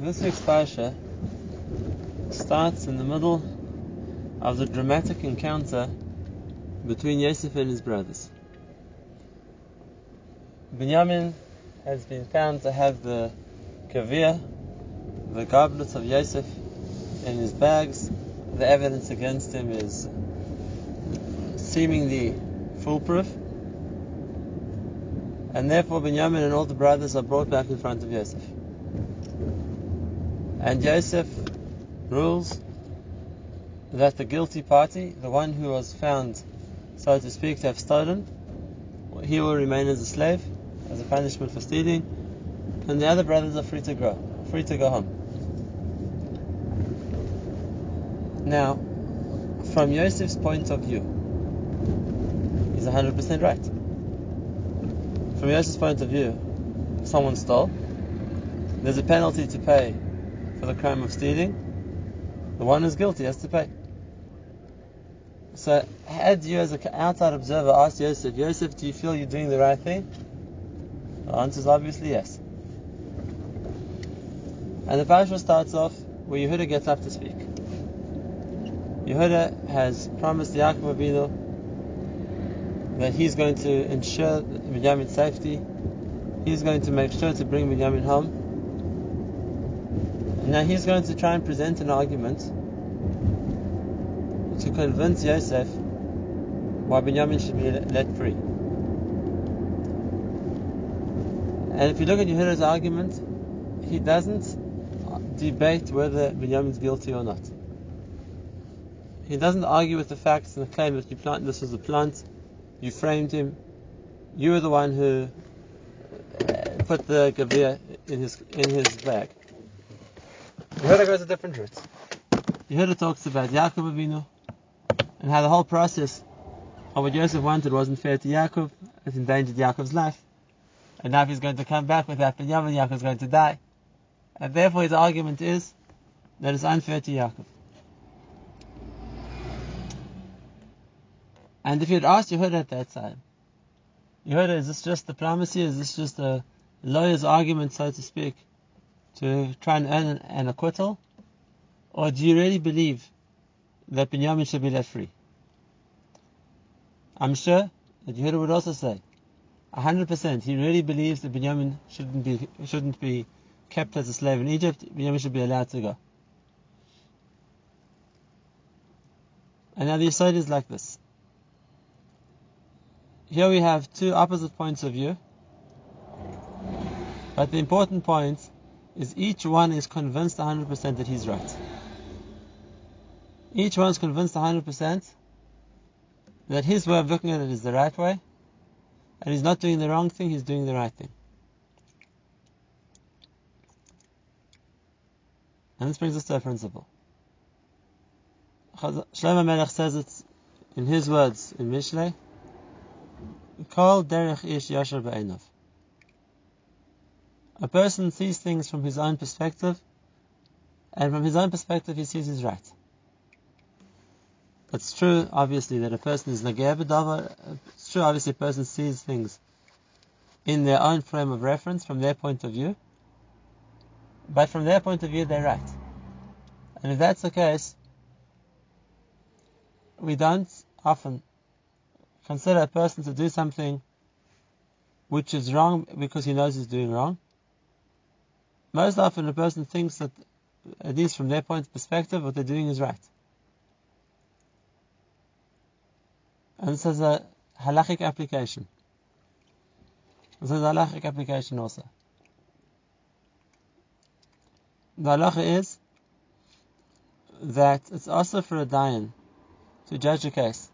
This week's parsha starts in the middle of the dramatic encounter between Yosef and his brothers. Binyamin has been found to have the kavir, the goblets of Yosef, in his bags. The evidence against him is seemingly foolproof. And therefore Binyamin and all the brothers are brought back in front of Yosef. And Yosef rules that the guilty party, the one who was found, so to speak, to have stolen, he will remain as a slave, as a punishment for stealing, and the other brothers are free to go, free to go home. Now, from Yosef's point of view, he's 100% right. From Yosef's point of view, someone stole, there's a penalty to pay for the crime of stealing, the one who's guilty has to pay. So, had you as an outside observer asked Yosef, Yosef, do you feel you're doing the right thing? The answer is obviously yes. And the parasha starts off where Yehuda gets up to speak. Yehuda has promised Yaakov Avinu that he's going to ensure Binyamin's safety. He's going to make sure to bring Binyamin home. Now he's going to try and present an argument to convince Yosef why Binyamin should be let free. And if you look at Yehuda's argument, he doesn't debate whether Binyamin's guilty or not. He doesn't argue with the facts and the claim that you planted this was a plant, you framed him, you were the one who put the gavir in his in his bag. Yehuda goes a different route. Yehuda talks about Yaakov Avinu and how the whole process of what Yosef wanted wasn't fair to Yaakov, it endangered Yaakov's life. And now if he's going to come back with that Binyamin, Yaakov's going to die. And therefore his argument is that it's unfair to Yaakov. And if you'd asked Yehuda at that time, Yehuda, is this just diplomacy? Is this just a lawyer's argument, so to speak, to try and earn an, an acquittal? Or do you really believe that Binyamin should be let free? I'm sure that Yehuda would also say, 100%, he really believes that Binyamin shouldn't be, shouldn't be kept as a slave in Egypt, Binyamin should be allowed to go. And now the aside is like this. Here we have two opposite points of view, but the important point is each one is convinced 100% that he's right. Each one is convinced 100% that his way of looking at it is the right way, and he's not doing the wrong thing, he's doing the right thing. And this brings us to a principle. Shlomo Melech says it in his words in Mishlei, Kol derech ish yasher ba'enav. A person sees things from his own perspective, and from his own perspective he sees he's right. It's true, obviously, that a person is b'davar. It's true, obviously, a person sees things in their own frame of reference, from their point of view. But from their point of view, they're right. And if that's the case, we don't often consider a person to do something which is wrong because he knows he's doing wrong. Most often, a person thinks that, at least from their point of perspective, what they're doing is right. And this is a halachic application. This is a halachic application also. The halacha is that it's also for a dayan to judge a case.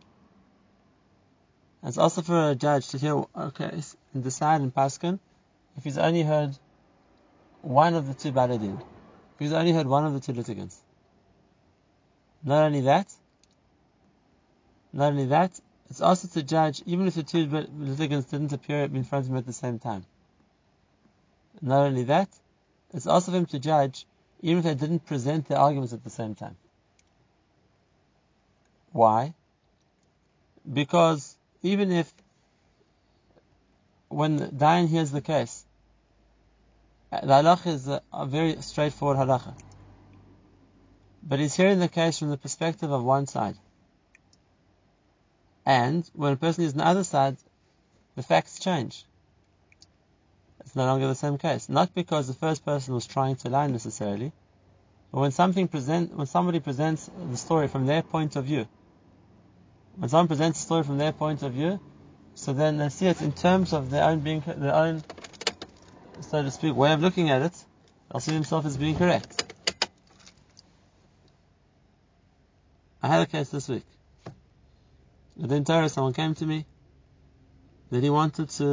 It's assur for a judge to hear a case and decide in Paskin if he's only heard one of the two ba'alei din, he's only heard one of the two litigants. Not only that, not only that, it's assur to judge even if the two litigants didn't appear in front of him at the same time. Not only that, it's assur for him to judge even if they didn't present their arguments at the same time. Why? Because even if when Dayan hears the case The halacha is a, very straightforward halacha. But he's hearing the case from the perspective of one side. And when a person is on the other side, the facts change. It's no longer the same case. Not because the first person was trying to lie necessarily, but when something present, when somebody presents the story from their point of view, when someone presents the story from their point of view, so then they see it in terms of their own being, their own, so to speak, way of looking at it. They'll see themselves as being correct. I had a case this week. Within Torah, someone came to me that he wanted to,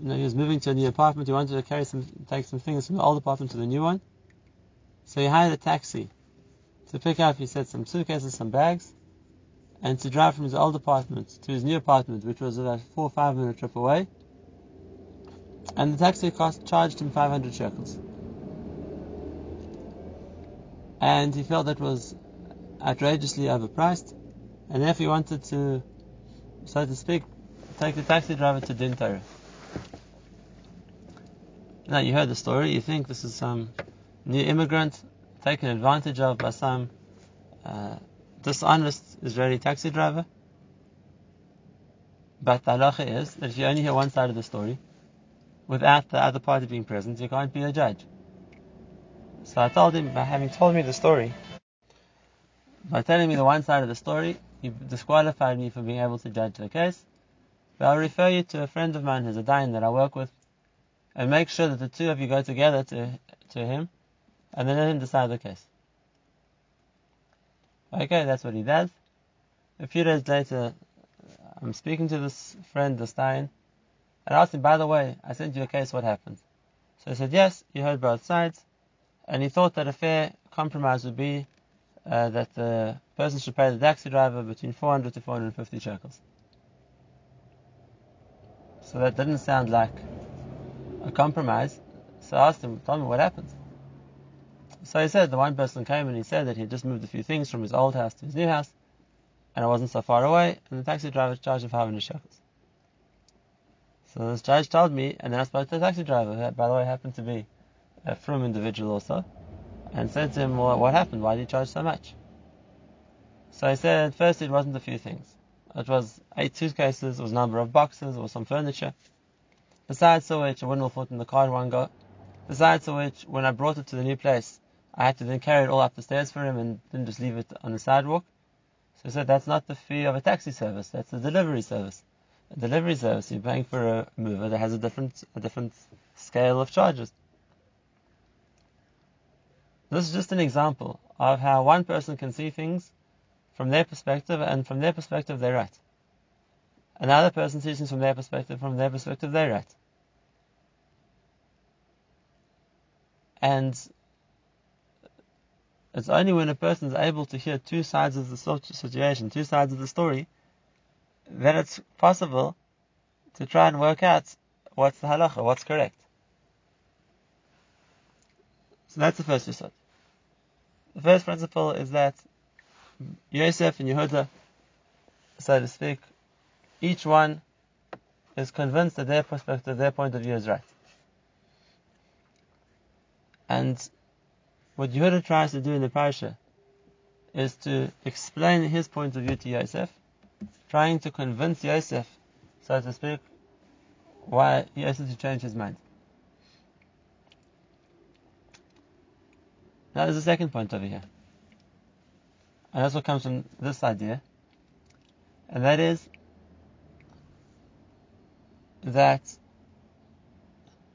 you know, he was moving to a new apartment. He wanted to carry some, take some things from the old apartment to the new one. So he hired a taxi to pick up, he said, some suitcases, some bags, and to drive from his old apartment to his new apartment, which was about a four or five minute trip away. And the taxi cost charged him 500 shekels. And he felt that was outrageously overpriced, and therefore he wanted to, so to speak, take the taxi driver to Din Torah. Now you heard the story, you think this is some new immigrant taken advantage of by some uh, dishonest Israeli taxi driver. But the halacha is that if you only hear one side of the story, without the other party being present, you can't be a judge. So I told him, by having told me the story, by telling me the one side of the story, you disqualified me from being able to judge the case. But I'll refer you to a friend of mine who's a dayan that I work with, and make sure that the two of you go together to to him, and then let him decide the case. Okay, that's what he does. A few days later, I'm speaking to this friend, the dayan, and asked him, by the way, I sent you a case, what happened? So he said, yes, you heard both sides, and he thought that a fair compromise would be uh, that the person should pay the taxi driver between 400 to 450 shekels. So that didn't sound like a compromise. So I asked him, tell me what happened. So he said the one person came and he said that he had just moved a few things from his old house to his new house, and it wasn't so far away, and the taxi driver charged him 500 shekels. So this judge told me, and I spoke to the taxi driver, who by the way happened to be a frum individual also, and said to him, well, what happened? Why did you charge so much? So he said, first it wasn't a few things. It was eight suitcases, it was a number of boxes, was some furniture. Besides to which, I wouldn't have thought in the car one go. Besides to which, when I brought it to the new place, I had to then carry it all up the stairs for him and didn't just leave it on the sidewalk. So he said, that's not the fee of a taxi service, that's the delivery service. Delivery service, you're paying for a mover that has a different, a different scale of charges. This is just an example of how one person can see things from their perspective, and from their perspective, they're right. Another person sees things from their perspective, from their perspective, they're right. And it's only when a person is able to hear two sides of the situation, two sides of the story, that it's possible to try and work out what's the halacha, what's correct. So that's the first result. The first principle is that Yosef and Yehuda, so to speak, each one is convinced that their perspective, their point of view is right. And what Yehuda tries to do in the parasha is to explain his point of view to Yosef, trying to convince Yosef, so to speak, why Yosef to change his mind. Now there's a second point over here. And that's what comes from this idea. And that is that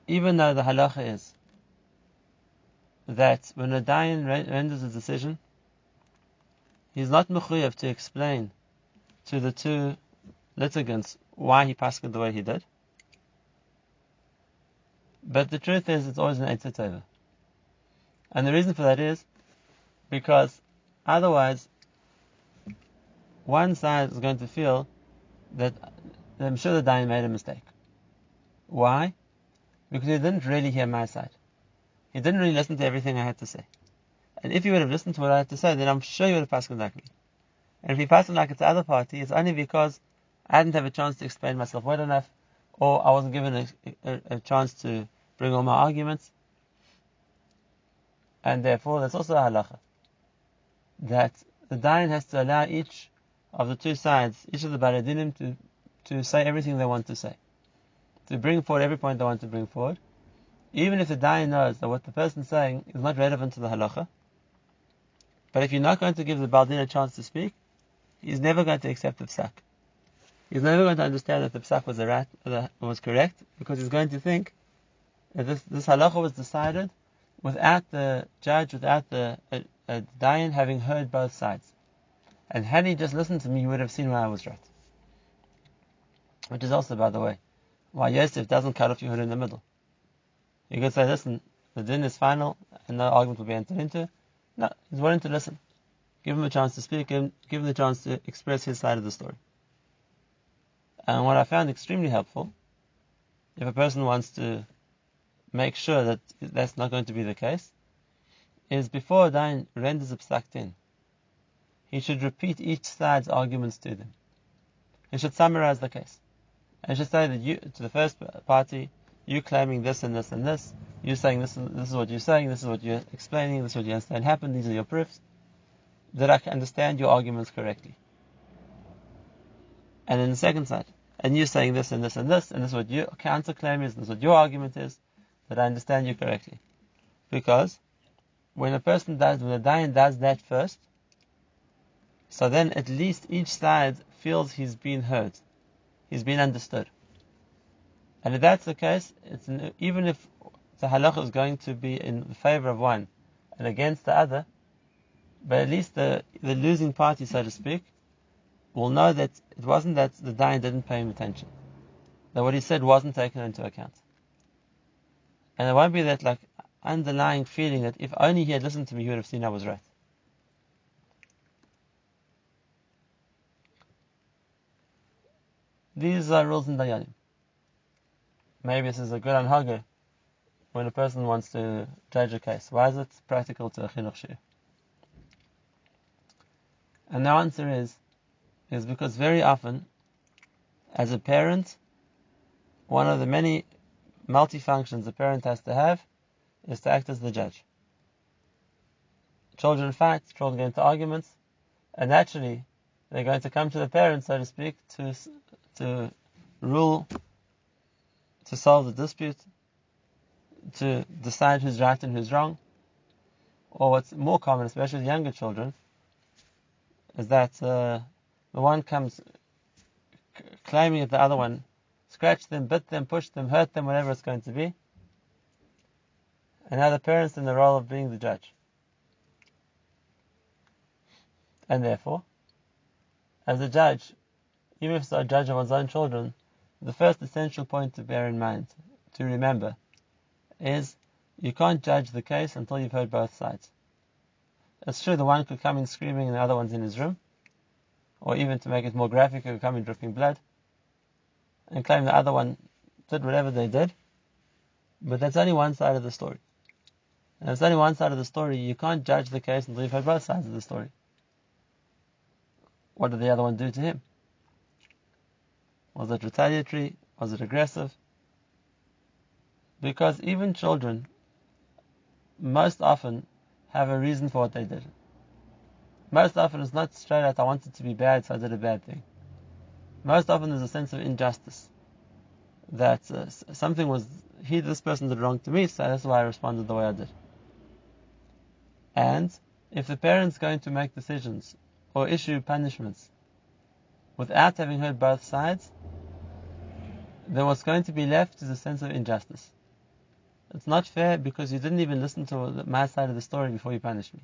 even though the halacha is that when a dayan renders a decision, he's not mechuyev to explain to the two litigants why he passed it the way he did. But the truth is, it's always an eitzah And the reason for that is because otherwise, one side is going to feel that I'm sure the dayan made a mistake. Why? Because he didn't really hear my side. He didn't really listen to everything I had to say. And if he would have listened to what I had to say, then I'm sure he would have passed like me. And if he passed like it's the other party, it's only because I didn't have a chance to explain myself well enough, or I wasn't given a, a, a chance to bring all my arguments. And therefore, that's also a halacha. That the Dayan has to allow each of the two sides, each of the Baradinim, to, to say everything they want to say. To bring forward every point they want to bring forward. Even if the Dayan knows that what the person is saying is not relevant to the halacha. But if you're not going to give the ba'al din a chance to speak, he's never going to accept the psak. He's never going to understand that the psak was, a rat, was correct, because he's going to think that this, this halacha was decided without the judge, without the uh, uh, Dayan having heard both sides. And had he just listened to me, he would have seen why I was right. Which is also, by the way, why Yosef doesn't cut off your Yehuda in the middle. You could say, listen, the din is final, and no argument will be entered into. No, he's willing to listen. Give him a chance to speak, give him, give him the chance to express his side of the story. And what I found extremely helpful, if a person wants to make sure that that's not going to be the case, is before a Dayan renders a psak in, he should repeat each side's arguments to them. He should summarize the case. And should say that you, to the first party, you claiming this and this and this, you saying this, this is what you're saying, this is what you're explaining, this is what you understand happened, these are your proofs, that I can understand your arguments correctly. And then the second side, and you're saying this and this and this, and this is what your counterclaim is, and this is what your argument is, that I understand you correctly. Because when a person does, when a Dayan does that first, so then at least each side feels he's been heard, he's been understood. And if that's the case, it's an, even if the halacha is going to be in favor of one and against the other, but at least the, the losing party, so to speak, will know that it wasn't that the Dayan didn't pay him attention, that what he said wasn't taken into account. And it won't be that like underlying feeling that if only he had listened to me, he would have seen I was right. These are rules in Dayanim. Maybe this is a good anhaga when a person wants to judge a case. Why is it practical to a chinuch? And the answer is, is because very often, as a parent, one of the many multifunctions a parent has to have is to act as the judge. Children fight, children get into arguments, and naturally, they're going to come to the parents, so to speak, to to rule, to solve the dispute, to decide who's right and who's wrong. Or what's more common, especially with younger children, is that uh, the one comes claiming that the other one scratched them, bit them, pushed them, hurt them, whatever it's going to be. And now the parent's in the role of being the judge. And therefore, as a judge, even if it's a judge of one's own children, the first essential point to bear in mind, to remember, is you can't judge the case until you've heard both sides. It's true the one could come in screaming and the other one's in his room, or even to make it more graphic, could come in dripping blood, and claim the other one did whatever they did, but that's only one side of the story. And it's only one side of the story, you can't judge the case until you've heard both sides of the story. What did the other one do to him? Was it retaliatory? Was it aggressive? Because even children most often have a reason for what they did. Most often it's not straight out, I wanted to be bad, so I did a bad thing. Most often there's a sense of injustice. That uh, something was, he, this person did wrong to me, so that's why I responded the way I did. And if the parent's going to make decisions or issue punishments without having heard both sides, then what's going to be left is a sense of injustice. It's not fair because you didn't even listen to my side of the story before you punished me.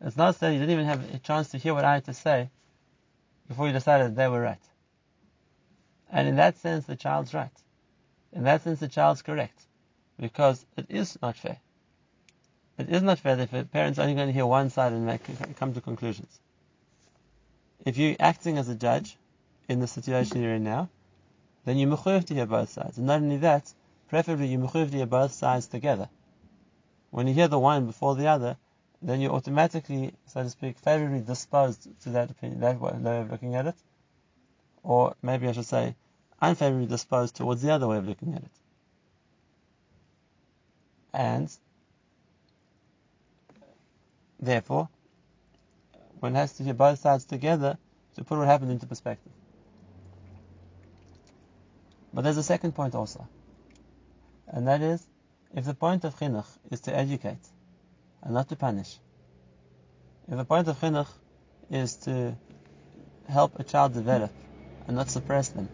It's not fair you didn't even have a chance to hear what I had to say before you decided that they were right. And in that sense, the child's right. In that sense, the child's correct. Because it is not fair. It is not fair that a parent's only going to hear one side and make, come to conclusions. If you're acting as a judge in the situation you're in now, then you're mechuyev to hear both sides. And not only that, preferably you're mechuyev to both sides together. When you hear the one before the other, then you're automatically, so to speak, favorably disposed to that opinion, that way of looking at it. Or maybe I should say, unfavorably disposed towards the other way of looking at it. And therefore, one has to hear both sides together to put what happened into perspective. But there's a second point also, and that is, if the point of chinuch is to educate and not to punish, if the point of chinuch is to help a child develop and not suppress them,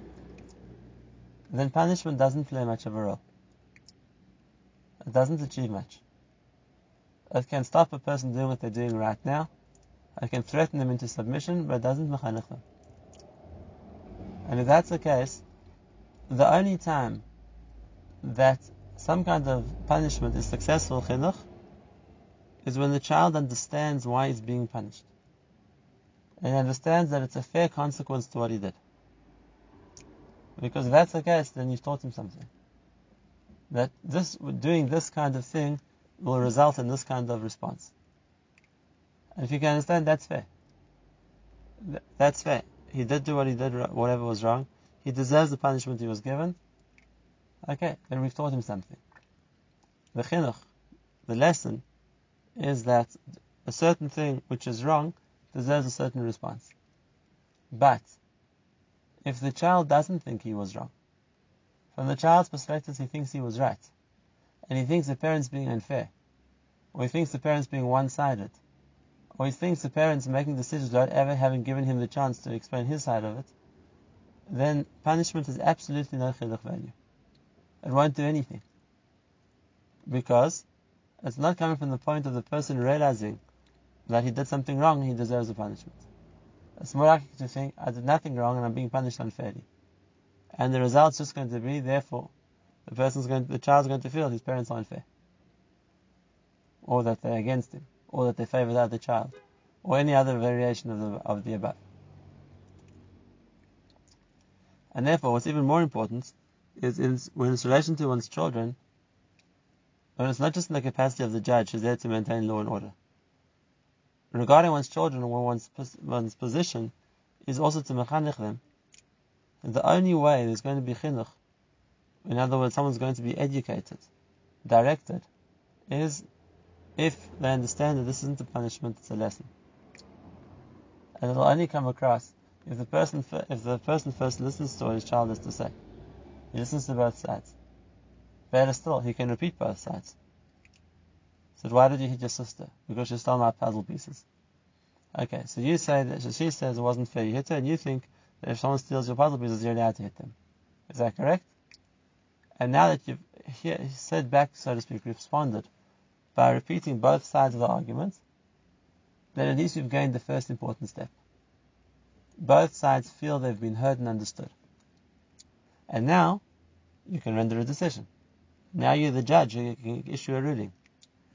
then punishment doesn't play much of a role. It doesn't achieve much. It can stop a person doing what they're doing right now. It can threaten them into submission, but it doesn't mechanech them. And if that's the case, the only time that some kind of punishment is successful chinuch is when the child understands why he's being punished. And understands that it's a fair consequence to what he did. Because if that's the case, then you've taught him something. That this doing this kind of thing will result in this kind of response. And if you can understand, that's fair. That's fair. He did do what he did, whatever was wrong. He deserves the punishment he was given. Okay, then we've taught him something. The chinuch, the lesson, is that a certain thing which is wrong deserves a certain response. But if the child doesn't think he was wrong, from the child's perspective, he thinks he was right, and he thinks the parents being unfair, or he thinks the parents being one-sided, or he thinks the parents making decisions without ever having given him the chance to explain his side of it, then punishment has absolutely no chinuch value. It won't do anything. Because it's not coming from the point of the person realizing that he did something wrong he deserves a punishment. It's more likely to think, I did nothing wrong and I'm being punished unfairly. And the result's just going to be, therefore, the person's going to, the child's going to feel his parents are unfair. Or that they're against him. Or that they favor the other child. Or any other variation of the, of the above. And therefore, what's even more important is in, when it's relation to one's children, when it's not just in the capacity of the judge who's there to maintain law and order regarding one's children or one's, one's position is also to mechanech them. And the only way there's going to be chinuch, in other words, someone's going to be educated, directed, is if they understand that this isn't a punishment, it's a lesson. And it'll only come across if the person if the person first listens to what his child has to say. He listens to both sides. Better still, he can repeat both sides said, why did you hit your sister? Because she stole my puzzle pieces. Okay, so you say that so she says it wasn't fair. You hit her, and you think that if someone steals your puzzle pieces, you're allowed to hit them. Is that correct? And now that you've said back, so to speak, responded by repeating both sides of the argument, then at least you've gained the first important step. Both sides feel they've been heard and understood. And now you can render a decision. Now you're the judge, you can issue a ruling.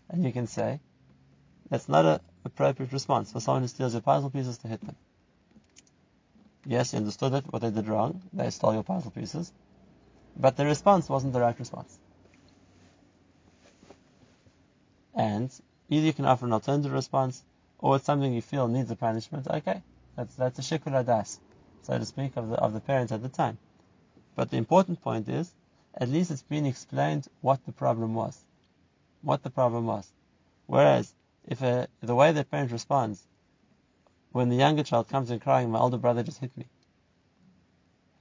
And you can say, that's not an appropriate response for someone who steals your puzzle pieces to hit them. Yes, you understood it, what they did wrong. They stole your puzzle pieces. But the response wasn't the right response. And either you can offer an alternative response, or it's something you feel needs a punishment. Okay, that's that's a shikul hada'as, so to speak, of the of the parents at the time. But the important point is, at least it's been explained what the problem was what the problem was. Whereas, if a, the way the parent responds when the younger child comes in crying, my older brother just hit me,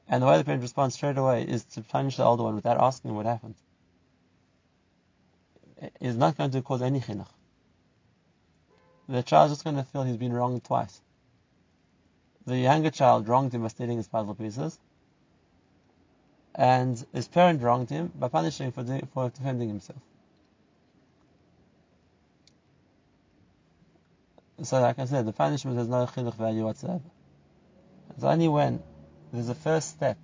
and the way the parent responds straight away is to punish the older one without asking what happened, is not going to cause any chinuch. The child's just going to feel he's been wronged twice. The younger child wronged him by stealing his puzzle pieces, and his parent wronged him by punishing him for, for defending himself. So, like I said, the punishment has no chinuch value whatsoever. It's only when there's a first step,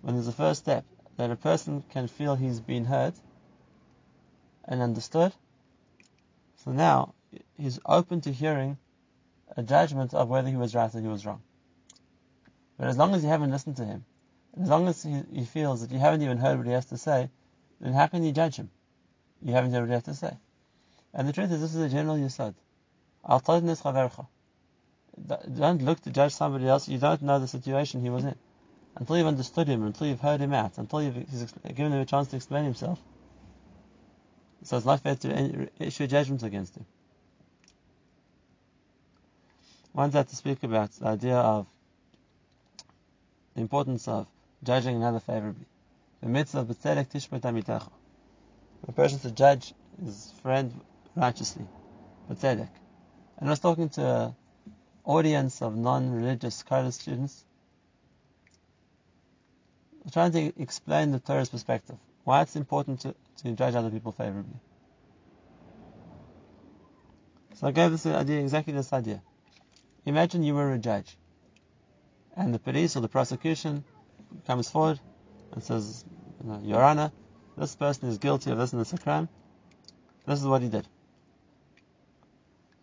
when there's a first step that a person can feel he's been heard and understood. So now he's open to hearing a judgment of whether he was right or he was wrong. But as long as you haven't listened to him, as long as he, he feels that you haven't even heard what he has to say, then how can you judge him? You haven't heard what he has to say. And the truth is, this is a general yisod. Don't look to judge somebody else. You don't know the situation he was in. Until you've understood him, until you've heard him out, until you've given him a chance to explain himself, so it's not fair to issue judgment against him. Once I had to speak about the idea of the importance of judging another favorably. The mitzvah of b'tzedek tishpat amitacha. A person to judge his friend righteously, b'tzedek. And I was talking to an audience of non-religious college students, trying to explain the Torah's perspective, why it's important to, to judge other people favorably. So I gave this idea, exactly this idea. Imagine you were a judge, and the police or the prosecution comes forward and says, Your Honor, this person is guilty of this and this crime. This is what he did.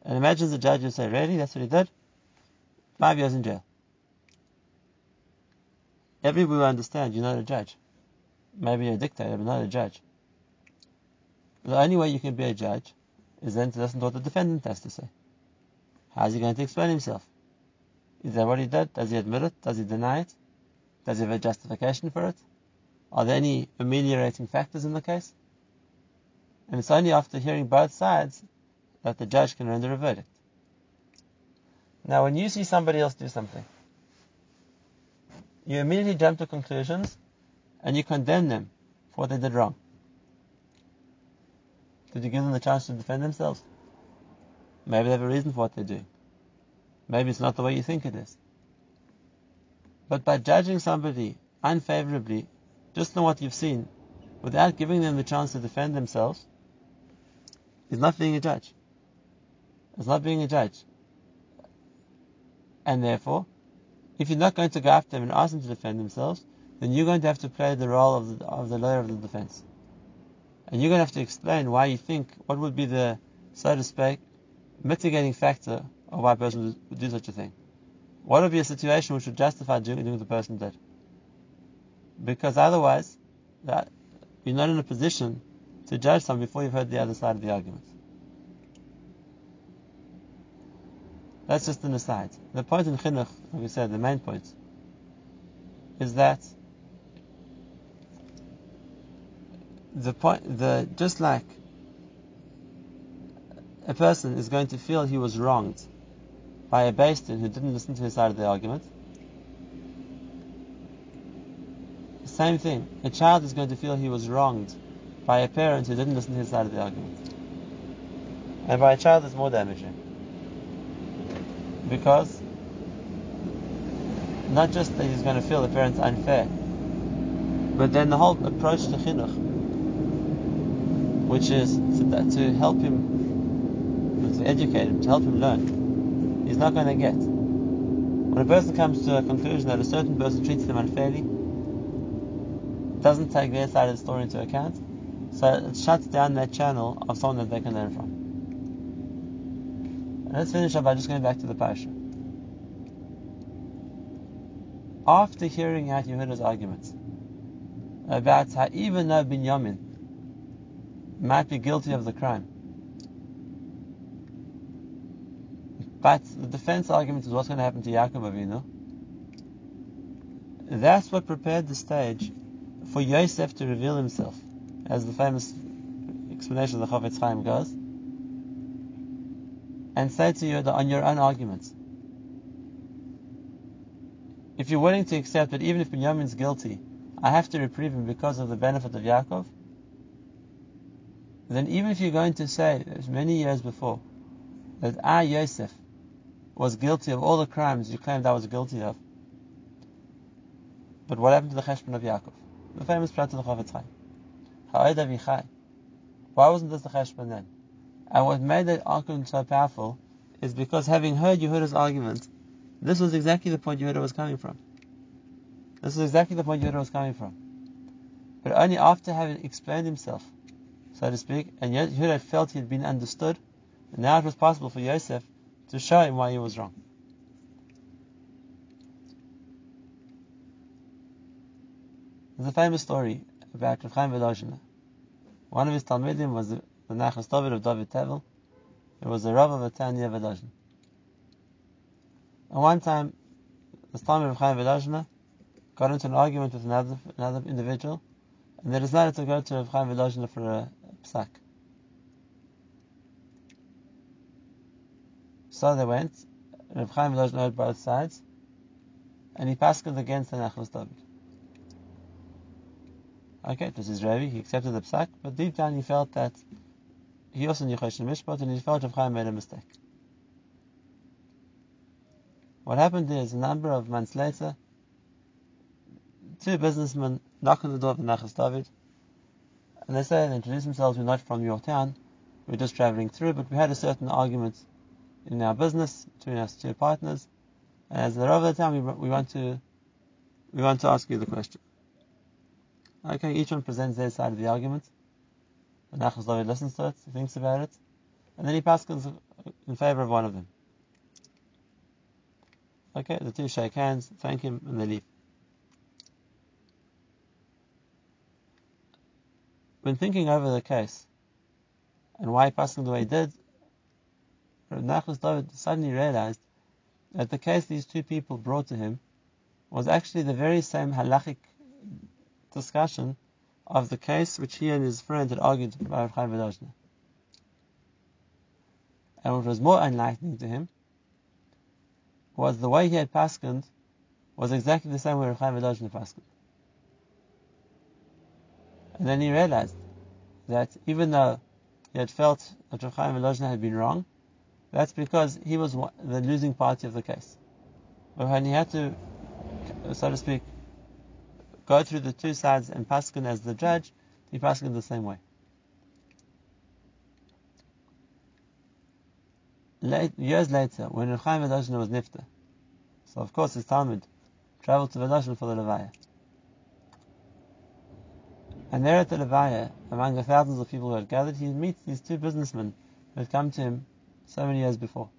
And imagine the judge would say, Really? That's what he did? Five years in jail. Everybody will understand you're not a judge. Maybe you're a dictator, but not a judge. The only way you can be a judge is then to listen to what the defendant has to say. How is he going to explain himself? Is that what he did? Does he admit it? Does he deny it? Does he have a justification for it? Are there any ameliorating factors in the case? And it's only after hearing both sides that the judge can render a verdict. Now, when you see somebody else do something, you immediately jump to conclusions and you condemn them for what they did wrong. Did you give them the chance to defend themselves? Maybe they have a reason for what they're doing. Maybe it's not the way you think it is. But by judging somebody unfavorably, just on what you've seen, without giving them the chance to defend themselves, is not being a judge. It's not being a judge. And therefore, if you're not going to go after them and ask them to defend themselves, then you're going to have to play the role of the, of the lawyer of the defense. And you're going to have to explain why you think, what would be the, so to speak, mitigating factor of why a person would do such a thing. What would be a situation which would justify doing, doing what the person did? Because otherwise, that, you're not in a position to judge someone before you've heard the other side of the argument. That's just an aside. The point in chinuch, like we said, the main point, is that the point, the just like a person is going to feel he was wronged by a beis din who didn't listen to his side of the argument. Same thing, a child is going to feel he was wronged by a parent who didn't listen to his side of the argument. And by a child, it's more damaging. Because not just that he's going to feel the parent's unfair, but then the whole approach to chinuch, which is to, to help him to educate him, to help him learn, he's not going to get. When a person comes to a conclusion that a certain person treats them unfairly, doesn't take their side of the story into account, so it shuts down that channel of someone that they can learn from. And let's finish up by just going back to the parsha. After hearing out Yehuda's arguments about how even though Binyamin might be guilty of the crime, But the defense argument is what's going to happen to Yaakov Avinu. That's what prepared the stage for Yosef to reveal himself, as the famous explanation of the Chofetz Chaim goes, and say to you on your own arguments, if you're willing to accept that even if Binyamin's guilty, I have to reprieve him because of the benefit of Yaakov, then even if you're going to say, as many years before, that I, Yosef, was guilty of all the crimes you claimed I was guilty of. But what happened to the cheshbon of Yaakov? The famous pshat of the Chofetz Chaim. Why wasn't this the cheshbon then? And what made that argument so powerful is because having heard Yehuda's argument, this was exactly the point Yehuda was coming from. This is exactly the point Yehuda was coming from. But only after having explained himself, so to speak, and yet Yehuda felt he had been understood, and now it was possible for Yosef to show him why he was wrong. There's a famous story about Rav Chaim Volozhin. One of his Talmidim was the, Nachlas David of David Tevel. It was the Rav of Atanya Volozhin. And one time, the Talmid of Chaim Volozhin got into an argument with another, another individual, and they decided to go to Rav Chaim Volozhin for a psak. So they went, Reb Chaim Volozhin heard both sides, and he passed against the Nachlas David. Okay, it was Rebbe, he accepted the psak, but deep down he felt that he also knew Choshen Mishpat, and he felt Reb Chaim made a mistake. What happened is, a number of months later, two businessmen knock on the door of the Nachlas David, and they say, they introduce themselves, we're not from your town, we're just traveling through, but we had a certain argument in our business between us two partners, and as they're over the town, we, we want to, we want to ask you the question. Okay, each one presents their side of the argument. The Nachlas David listens to it, thinks about it, and then he passes in favor of one of them. Okay, the two shake hands, thank him, and they leave. When thinking over the case and why passed the way he did, Nachlas David suddenly realized that the case these two people brought to him was actually the very same halachic discussion of the case which he and his friend had argued about Chaim Volozhin. And what was more enlightening to him was the way he had paskened was exactly the same way Chaim Volozhin paskened. And then he realized that even though he had felt that Rav Chaim had been wrong, that's because he was the losing party of the case. When he had to, so to speak, go through the two sides and paskin as the judge, he paskin the same way. Late, years later, when Rav Chaim Volozhin was nifta, so of course his Talmid traveled to Volozhin for the Levaya. And there at the Levaya, among the thousands of people who had gathered, he meets these two businessmen who had come to him so many years before.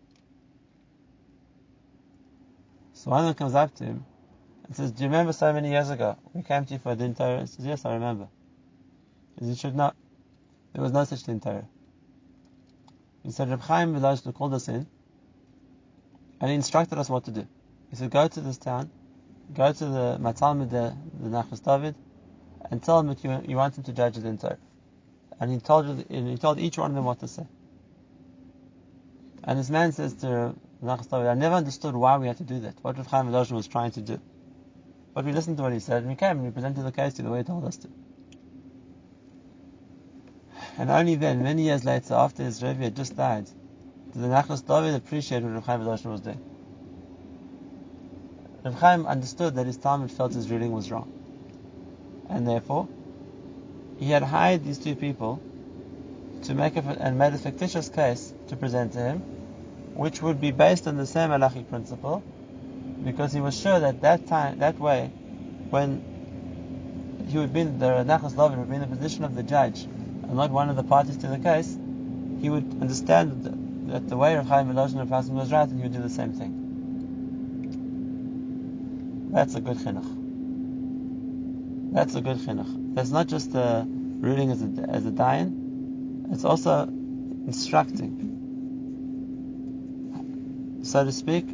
So one of them comes up to him and says, Do you remember so many years ago? We came to you for a din Torah. He says, Yes, I remember. He says, You should not. There was no such din Torah. He said, Reb Chaim Volozhin called us in and he instructed us what to do. He said, Go to this town, go to the Matalmud, the, the Nachlas David, and tell him that you, you want him to judge the din Torah. And he told, and he told each one of them what to say. And this man says to Nachlas David, I never understood why we had to do that, what Rav Chaim Volozhin was trying to do. But we listened to what he said, and we came and we presented the case to the way he told us to. And only then, many years later, after his Rebbe had just died, did the Nachlas David appreciate what Rav Chaim Volozhin was doing. Rav Chaim understood that his Talmid felt his reading was wrong. And therefore, he had hired these two people to make a, and made a fictitious case to present to him, which would be based on the same halachic principle, because he was sure that that time, that way, when he would be the Nachlas David would be in the position of the judge and not one of the parties to the case, he would understand that, the way of Chaim Volozhin person was right, and he would do the same thing. That's a good chinuch. That's a good chinuch. That's not just a ruling as a, as a dayan, it's also instructing, so to speak,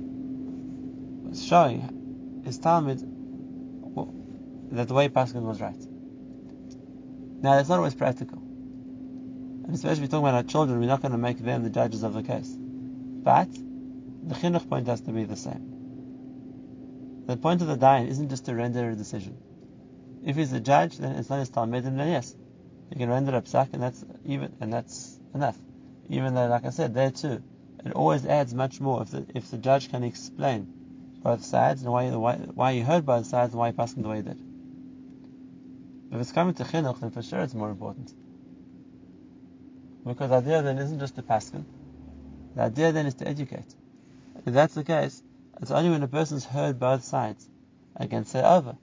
showing his Talmid that the way Paskin was right. Now, that's not always practical. And especially if we're talking about our children, we're not going to make them the judges of the case. But, the chinuch point has to be the same. The point of the dayan isn't just to render a decision. If he's a judge, then it's not his talmidim, then yes, he can render a psak, and that's even, and that's enough. Even though, like I said, there too, it always adds much more if the if the judge can explain both sides and why why, why he heard both sides and why he passed the way he did. If it's coming to chinuch, then for sure it's more important. Because the idea then isn't just to paskin. The idea then is to educate. If that's the case, it's only when a person's heard both sides and can say over.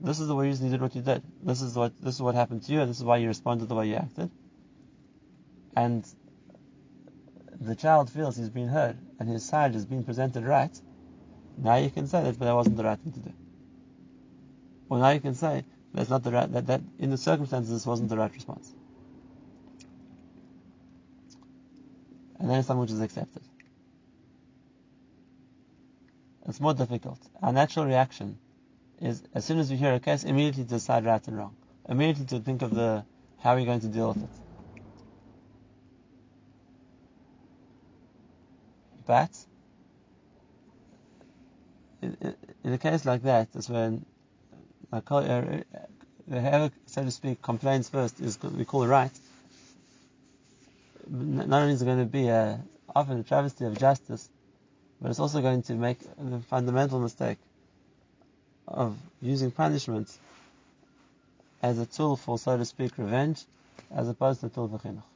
This is the reason you did what you did. This is what this is what happened to you, and this is why you responded the way you acted. And the child feels he's been heard and his side has been presented right. Now you can say that, but that wasn't the right thing to do. Or now you can say that's not the right that, that in the circumstances this wasn't the right response. And then it's something which is accepted. It's more difficult. Our natural reaction is as soon as we hear a case, immediately to decide right and wrong. Immediately to think of the how we're going to deal with it. But in, in, a case like that, it's when like, uh, whoever, so to speak, complains first is we call right. Not only is it going to be a, often a travesty of justice, but it's also going to make the fundamental mistake of using punishment as a tool for, so to speak, revenge, as opposed to a tool for chinuch.